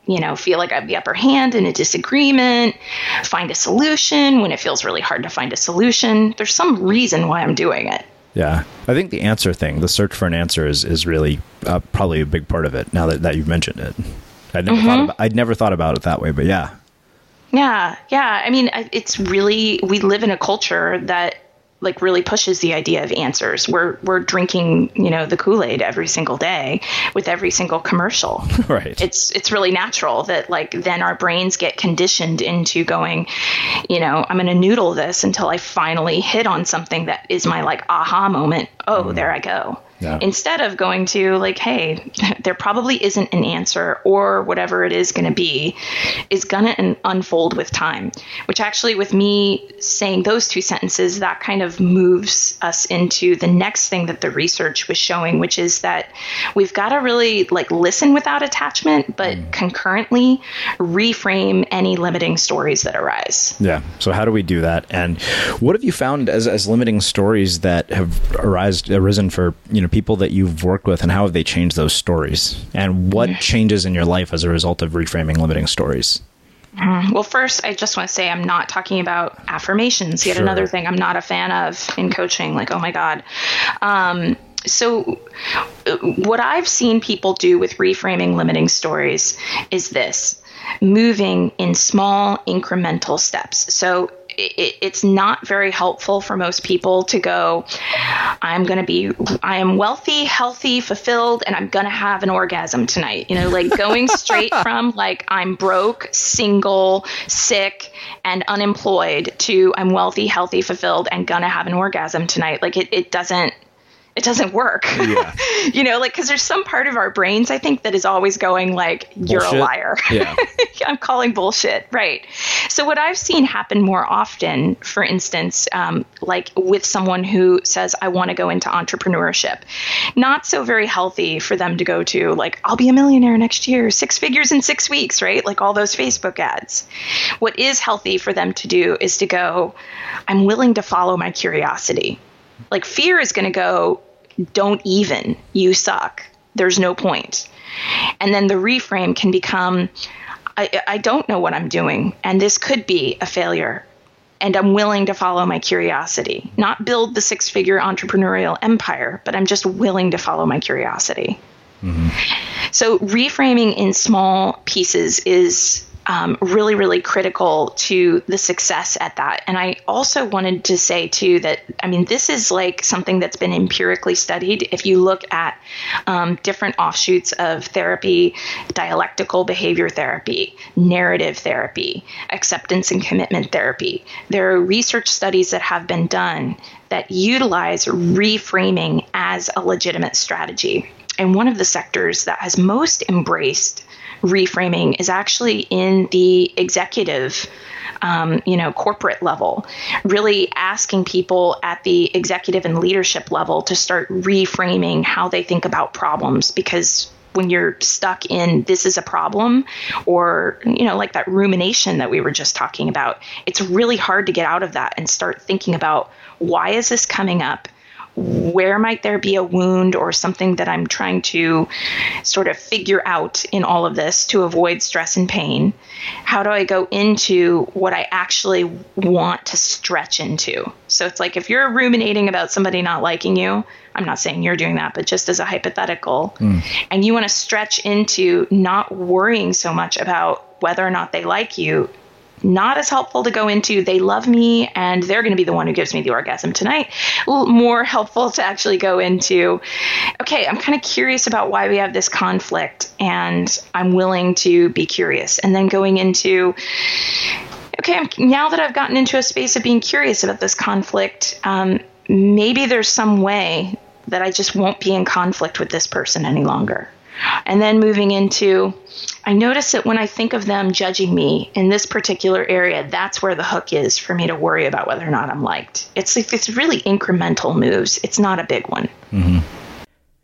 you know, feel like I have the upper hand in a disagreement, find a solution when it feels really hard to find a solution. There's some reason why I'm doing it. Yeah, I think the answer thing, the search for an answer, is is really uh, probably a big part of it. Now that, that you've mentioned it, I'd never thought Mhm. about, I'd never thought about it that way, but yeah, Yeah, yeah. I mean, it's really we live in a culture that like really pushes the idea of answers. We're we're drinking, you know, the Kool-Aid every single day with every single commercial. right. It's it's really natural that like then our brains get conditioned into going, you know, I'm going to noodle this until I finally hit on something that is my like aha moment. Oh, mm. there I go. Yeah. Instead of going to like, hey, there probably isn't an answer or whatever it is going to be is going to unfold with time. Which actually, with me saying those two sentences, that kind of moves us into the next thing that the research was showing, which is that we've got to really like listen without attachment, but mm. concurrently reframe any limiting stories that arise. Yeah. So how do we do that? And what have you found as, as limiting stories that have arise, arisen for you know people that you've worked with, and how have they changed those stories? And what changes in your life as a result of reframing limiting stories? Mhm. Well, first, I just want to say I'm not talking about affirmations. Yet Sure. another thing I'm not a fan of in coaching. Like, oh my God. Um, so, uh, what I've seen people do with reframing limiting stories is this moving in small incremental steps. So, it, it's not very helpful for most people to go, I'm going to be, I am wealthy, healthy, fulfilled, and I'm going to have an orgasm tonight. You know, like going straight from like I'm broke, single, sick, and unemployed to I'm wealthy, healthy, fulfilled, and going to have an orgasm tonight. Like it, it doesn't. It doesn't work. Yeah. you know, like, because there's some part of our brains, I think, that is always going, like, you're a liar. Yeah. I'm calling bullshit. Right. So, what I've seen happen more often, for instance, um, like with someone who says, I want to go into entrepreneurship, not so very healthy for them to go to, like, I'll be a millionaire next year, six figures in six weeks, right? Like all those Facebook ads. What is healthy for them to do is to go, I'm willing to follow my curiosity. Like, fear is going to go, don't even, you suck. There's no point. And then the reframe can become, I, I don't know what I'm doing, and this could be a failure. And I'm willing to follow my curiosity, not build the six figure entrepreneurial empire, but I'm just willing to follow my curiosity. Mm-hmm. So, reframing in small pieces is um, really, really critical to the success at that. And I also wanted to say, too, that I mean, this is like something that's been empirically studied. If you look at um, different offshoots of therapy, dialectical behavior therapy, narrative therapy, acceptance and commitment therapy, there are research studies that have been done that utilize reframing as a legitimate strategy. And one of the sectors that has most embraced reframing is actually in the executive um, you know corporate level really asking people at the executive and leadership level to start reframing how they think about problems. Because when you're stuck in this is a problem or you know like that rumination that we were just talking about it's really hard to get out of that and start thinking about why is this coming up where might there be a wound or something that I'm trying to sort of figure out in all of this to avoid stress and pain? How do I go into what I actually want to stretch into? So it's like if you're ruminating about somebody not liking you, I'm not saying you're doing that, but just as a hypothetical, hmm. and you want to stretch into not worrying so much about whether or not they like you, not as helpful to go into. They love me and they're going to be the one who gives me the orgasm tonight. More helpful to actually go into. Okay i'm kind of curious about why we have this conflict and i'm willing to be curious. And then going into okay I'm, now that i've gotten into a space of being curious about this conflict um, maybe there's some way that i just won't be in conflict with this person any longer and then moving into, I notice that when I think of them judging me in this particular area, that's where the hook is for me to worry about whether or not I'm liked. It's like it's really incremental moves. It's not a big one. Mm-hmm.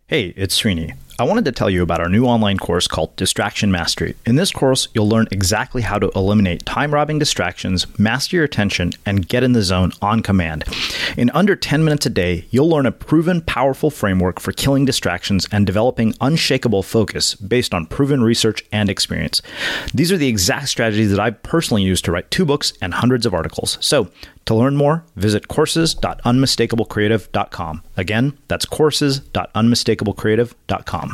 Hey, it's Srini. I wanted to tell you about our new online course called Distraction Mastery. In this course, you'll learn exactly how to eliminate time robbing distractions, master your attention, and get in the zone on command. In under 10 minutes a day, you'll learn a proven, powerful framework for killing distractions and developing unshakable focus based on proven research and experience. These are the exact strategies that I've personally used to write two books and hundreds of articles. So, to learn more, visit courses.unmistakablecreative.com. Again, that's courses.unmistakablecreative.com.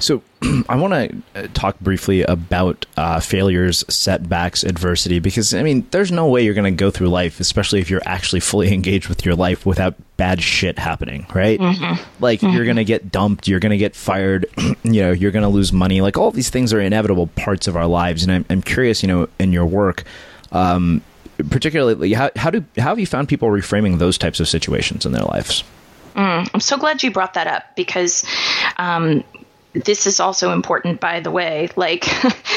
So, I want to uh, talk briefly about uh, failures, setbacks, adversity, because I mean, there's no way you're going to go through life, especially if you're actually fully engaged with your life, without bad shit happening, right? Mm-hmm. Like, mm-hmm. you're going to get dumped, you're going to get fired, you know, you're going to lose money. Like, all these things are inevitable parts of our lives. And I'm, I'm curious, you know, in your work, um, particularly how, how do how have you found people reframing those types of situations in their lives mm, i'm so glad you brought that up because um, this is also important by the way like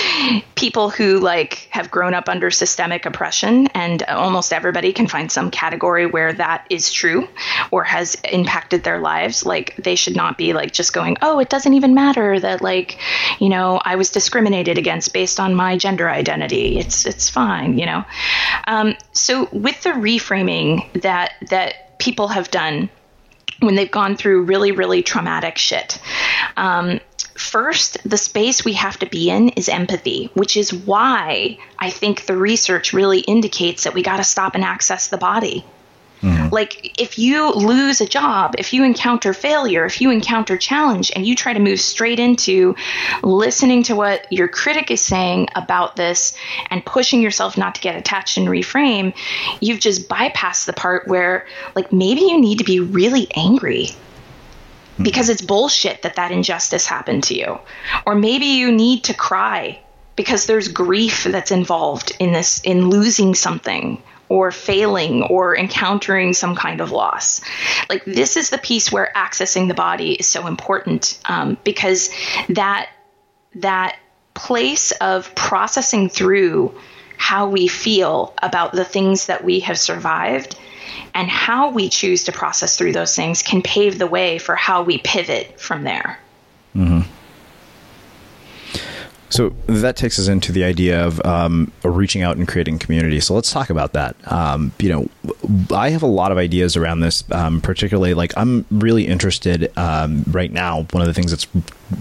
people who like have grown up under systemic oppression and almost everybody can find some category where that is true or has impacted their lives like they should not be like just going oh it doesn't even matter that like you know i was discriminated against based on my gender identity it's it's fine you know um, so with the reframing that that people have done when they've gone through really, really traumatic shit. Um, first, the space we have to be in is empathy, which is why I think the research really indicates that we got to stop and access the body. Mm-hmm. Like, if you lose a job, if you encounter failure, if you encounter challenge, and you try to move straight into listening to what your critic is saying about this and pushing yourself not to get attached and reframe, you've just bypassed the part where, like, maybe you need to be really angry. Because it's bullshit that that injustice happened to you. Or maybe you need to cry because there's grief that's involved in this in losing something or failing or encountering some kind of loss. Like this is the piece where accessing the body is so important um, because that that place of processing through how we feel about the things that we have survived and how we choose to process through those things can pave the way for how we pivot from there. Mm-hmm. So that takes us into the idea of um, reaching out and creating community. So let's talk about that. Um, you know, I have a lot of ideas around this, um, particularly like I'm really interested um, right now. One of the things that's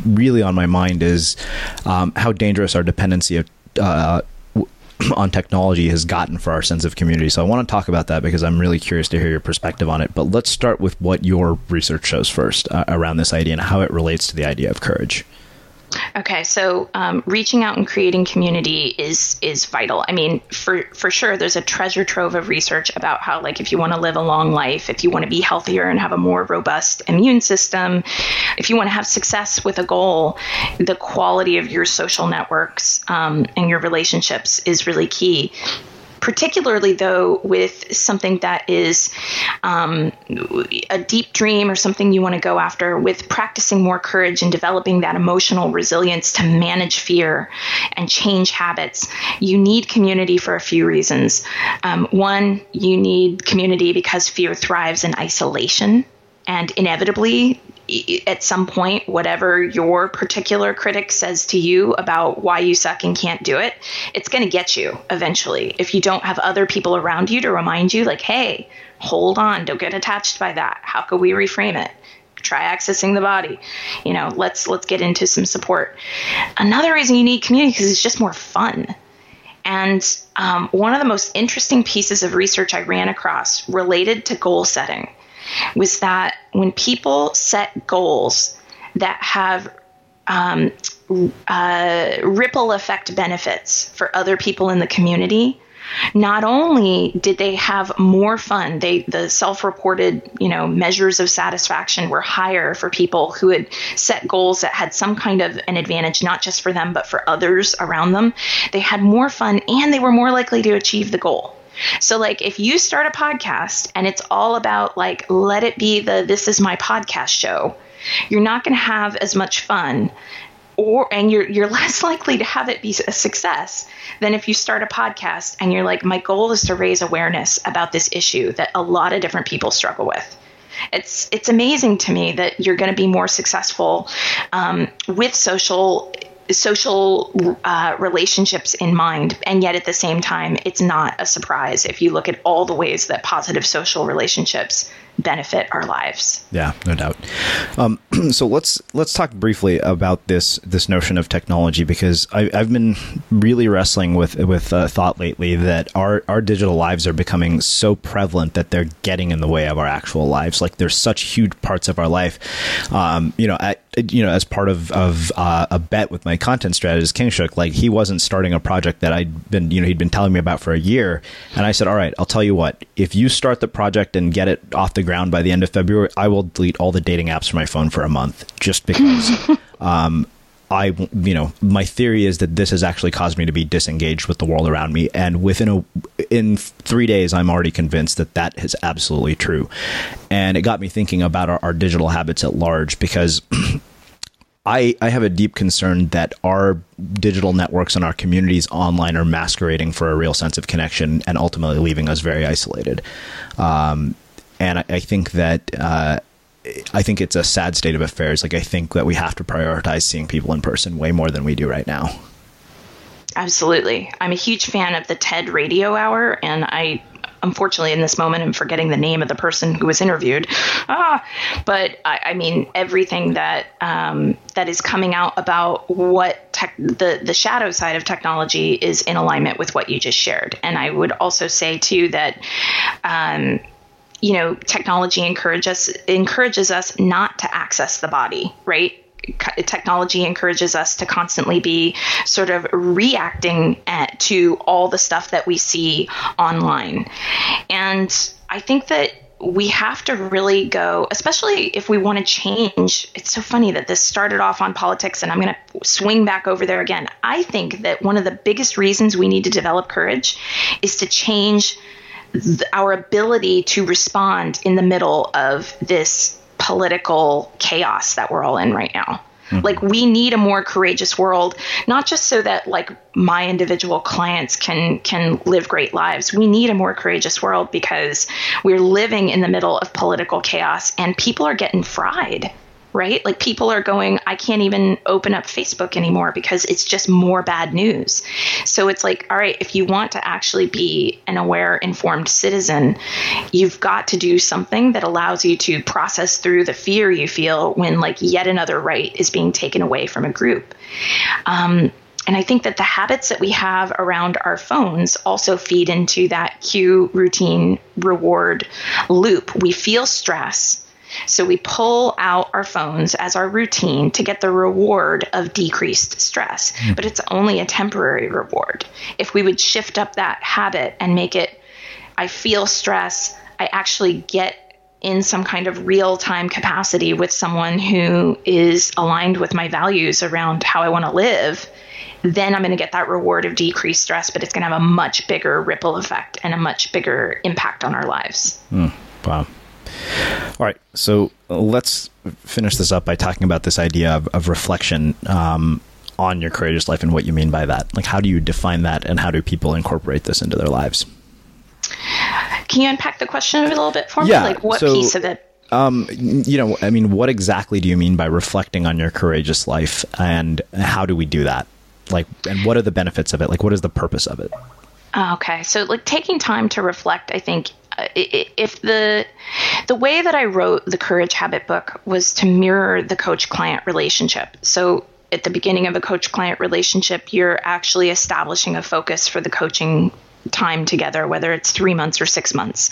really on my mind is um, how dangerous our dependency of uh, on technology has gotten for our sense of community. So I want to talk about that because I'm really curious to hear your perspective on it. But let's start with what your research shows first uh, around this idea and how it relates to the idea of courage. Okay, so um, reaching out and creating community is is vital. I mean, for for sure, there's a treasure trove of research about how, like, if you want to live a long life, if you want to be healthier and have a more robust immune system, if you want to have success with a goal, the quality of your social networks um, and your relationships is really key particularly though with something that is um, a deep dream or something you want to go after with practicing more courage and developing that emotional resilience to manage fear and change habits you need community for a few reasons. Um, one you need community because fear thrives in isolation and inevitably at some point, whatever your particular critic says to you about why you suck and can't do it, it's going to get you eventually. If you don't have other people around you to remind you, like, hey, hold on, don't get attached by that. How could we reframe it? Try accessing the body. You know, let's let's get into some support. Another reason you need community because it's just more fun. And um, one of the most interesting pieces of research I ran across related to goal setting was that when people set goals that have um, uh, ripple effect benefits for other people in the community, not only did they have more fun, they the self-reported, you know, measures of satisfaction were higher for people who had set goals that had some kind of an advantage not just for them but for others around them. They had more fun and they were more likely to achieve the goal. So, like, if you start a podcast and it's all about, like, let it be the this is my podcast show, you're not going to have as much fun. Or, and you're you're less likely to have it be a success than if you start a podcast and you're like my goal is to raise awareness about this issue that a lot of different people struggle with It's it's amazing to me that you're going to be more successful um, with social social uh, relationships in mind, and yet at the same time, it's not a surprise if you look at all the ways that positive social relationships benefit our lives. Yeah, no doubt. Um, so let's let's talk briefly about this this notion of technology because I, have been really wrestling with with uh, thought lately that our our digital lives are becoming so prevalent that they're getting in the way of our actual lives. Like there's such huge parts of our life. Um, you know, at, you know, as part of of uh, a bet with my content strategist Kingshook, like he wasn't starting a project that I'd been you know he'd been telling me about for a year, and I said, all right, I'll tell you what, if you start the project and get it off the ground by the end of February, I will delete all the dating apps from my phone for a month just because. um, I, you know, my theory is that this has actually caused me to be disengaged with the world around me, and within a, in three days, I'm already convinced that that is absolutely true, and it got me thinking about our, our digital habits at large because. I, I have a deep concern that our digital networks and our communities online are masquerading for a real sense of connection and ultimately leaving us very isolated. Um, and I, I think that uh, I think it's a sad state of affairs. Like I think that we have to prioritize seeing people in person way more than we do right now. Absolutely, I'm a huge fan of the TED Radio Hour, and I unfortunately in this moment I'm forgetting the name of the person who was interviewed. Ah, but I, I mean everything that um, that is coming out about what tech, the the shadow side of technology is in alignment with what you just shared. And I would also say too that. Um, you know, technology encourages encourages us not to access the body, right? technology encourages us to constantly be sort of reacting at, to all the stuff that we see online. And I think that we have to really go, especially if we want to change. It's so funny that this started off on politics, and I'm going to swing back over there again. I think that one of the biggest reasons we need to develop courage is to change our ability to respond in the middle of this political chaos that we're all in right now. Mm-hmm. Like we need a more courageous world, not just so that like my individual clients can can live great lives. We need a more courageous world because we're living in the middle of political chaos and people are getting fried right? Like people are going, I can't even open up Facebook anymore because it's just more bad news. So it's like, all right, if you want to actually be an aware, informed citizen, you've got to do something that allows you to process through the fear you feel when like yet another right is being taken away from a group. Um, and I think that the habits that we have around our phones also feed into that cue, routine, reward loop. We feel stress so we pull out our phones as our routine to get the reward of decreased stress, mm. but it's only a temporary reward. If we would shift up that habit and make it, I feel stress, I actually get in some kind of real time capacity with someone who is aligned with my values around how I want to live, then I'm going to get that reward of decreased stress, but it's going to have a much bigger ripple effect and a much bigger impact on our lives. Mm. Wow. All right, so let's finish this up by talking about this idea of, of reflection um, on your courageous life and what you mean by that. Like, how do you define that, and how do people incorporate this into their lives? Can you unpack the question a little bit for me? Yeah, like, what so, piece of it? Um, you know, I mean, what exactly do you mean by reflecting on your courageous life, and how do we do that? Like, and what are the benefits of it? Like, what is the purpose of it? Okay, so like taking time to reflect, I think if the the way that I wrote the Courage Habit book was to mirror the coach client relationship. So at the beginning of a coach client relationship, you're actually establishing a focus for the coaching time together, whether it's three months or six months.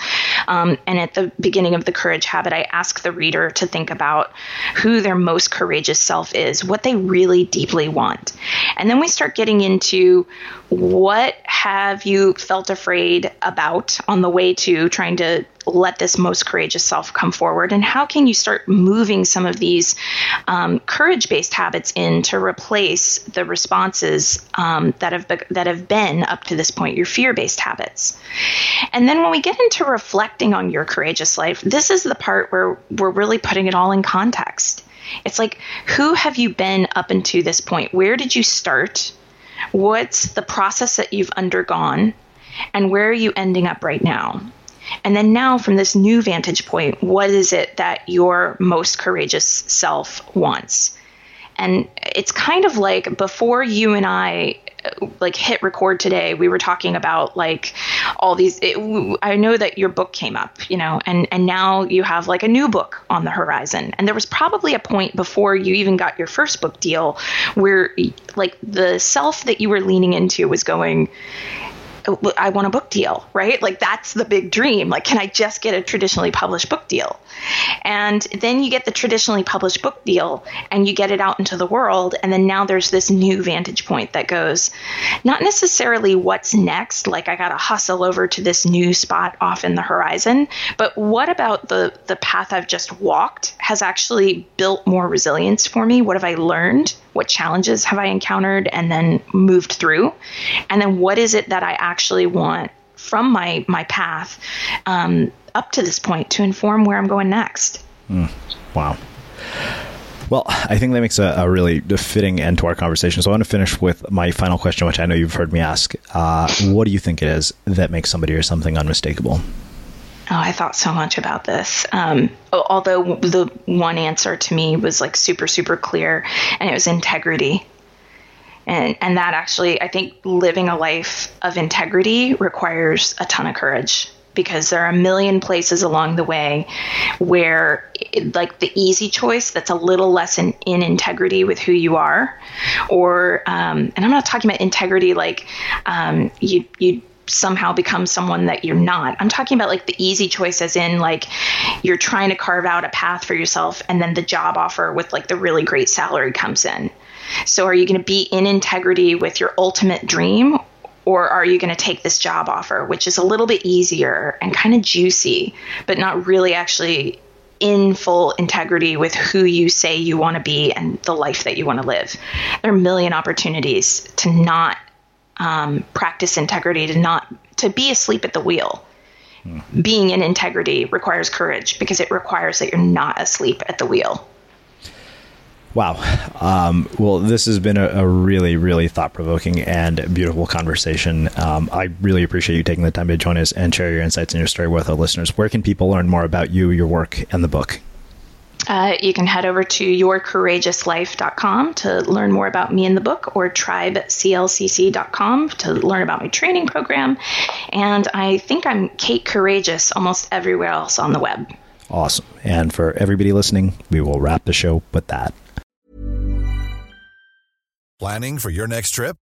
Um, and at the beginning of the courage habit, I ask the reader to think about who their most courageous self is, what they really deeply want. And then we start getting into what have you felt afraid about on the way to trying to let this most courageous self come forward? And how can you start moving some of these um, courage based habits in to replace the responses um, that, have be- that have been up to this point, your fear based habits? And then when we get into reflecting on your courageous life, this is the part where we're really putting it all in context. It's like, who have you been up until this point? Where did you start? What's the process that you've undergone? And where are you ending up right now? And then now, from this new vantage point, what is it that your most courageous self wants? And it's kind of like before you and I uh, like hit record today, we were talking about like all these. It, I know that your book came up, you know, and and now you have like a new book on the horizon. And there was probably a point before you even got your first book deal where like the self that you were leaning into was going I want a book deal, right? Like that's the big dream. Like, can I just get a traditionally published book deal? And then you get the traditionally published book deal and you get it out into the world. And then now there's this new vantage point that goes, not necessarily what's next, like I got to hustle over to this new spot off in the horizon, but what about the, the path I've just walked has actually built more resilience for me? What have I learned? What challenges have I encountered and then moved through? And then what is it that I actually want from my my path um, up to this point to inform where I'm going next? Mm, wow. Well, I think that makes a, a, really fitting end to our conversation. So I want to finish with my final question, which I know you've heard me ask. Uh, what do you think it is that makes somebody or something unmistakable? Oh, I thought so much about this. Um, although the one answer to me was like super, super clear, and it was integrity. And, and that actually, I think living a life of integrity requires a ton of courage because there are a million places along the way where like the easy choice that's a little less in, in integrity with who you are or um, and i'm not talking about integrity like um, you you somehow become someone that you're not. I'm talking about like the easy choice as in like you're trying to carve out a path for yourself and then the job offer with like the really great salary comes in. So are you going to be in integrity with your ultimate dream or are you going to take this job offer which is a little bit easier and kind of juicy but not really actually in full integrity with who you say you want to be and the life that you want to live. There are a million opportunities to not um, practice integrity to not to be asleep at the wheel. Mm-hmm. Being in integrity requires courage because it requires that you're not asleep at the wheel. Wow. Um, well, this has been a, a really, really thought provoking and beautiful conversation. Um, I really appreciate you taking the time to join us and share your insights and your story with our listeners. Where can people learn more about you, your work, and the book? Uh, you can head over to yourcourageouslife.com to learn more about me and the book, or tribeclcc.com to learn about my training program. And I think I'm Kate Courageous almost everywhere else on the web. Awesome. And for everybody listening, we will wrap the show with that. Planning for your next trip?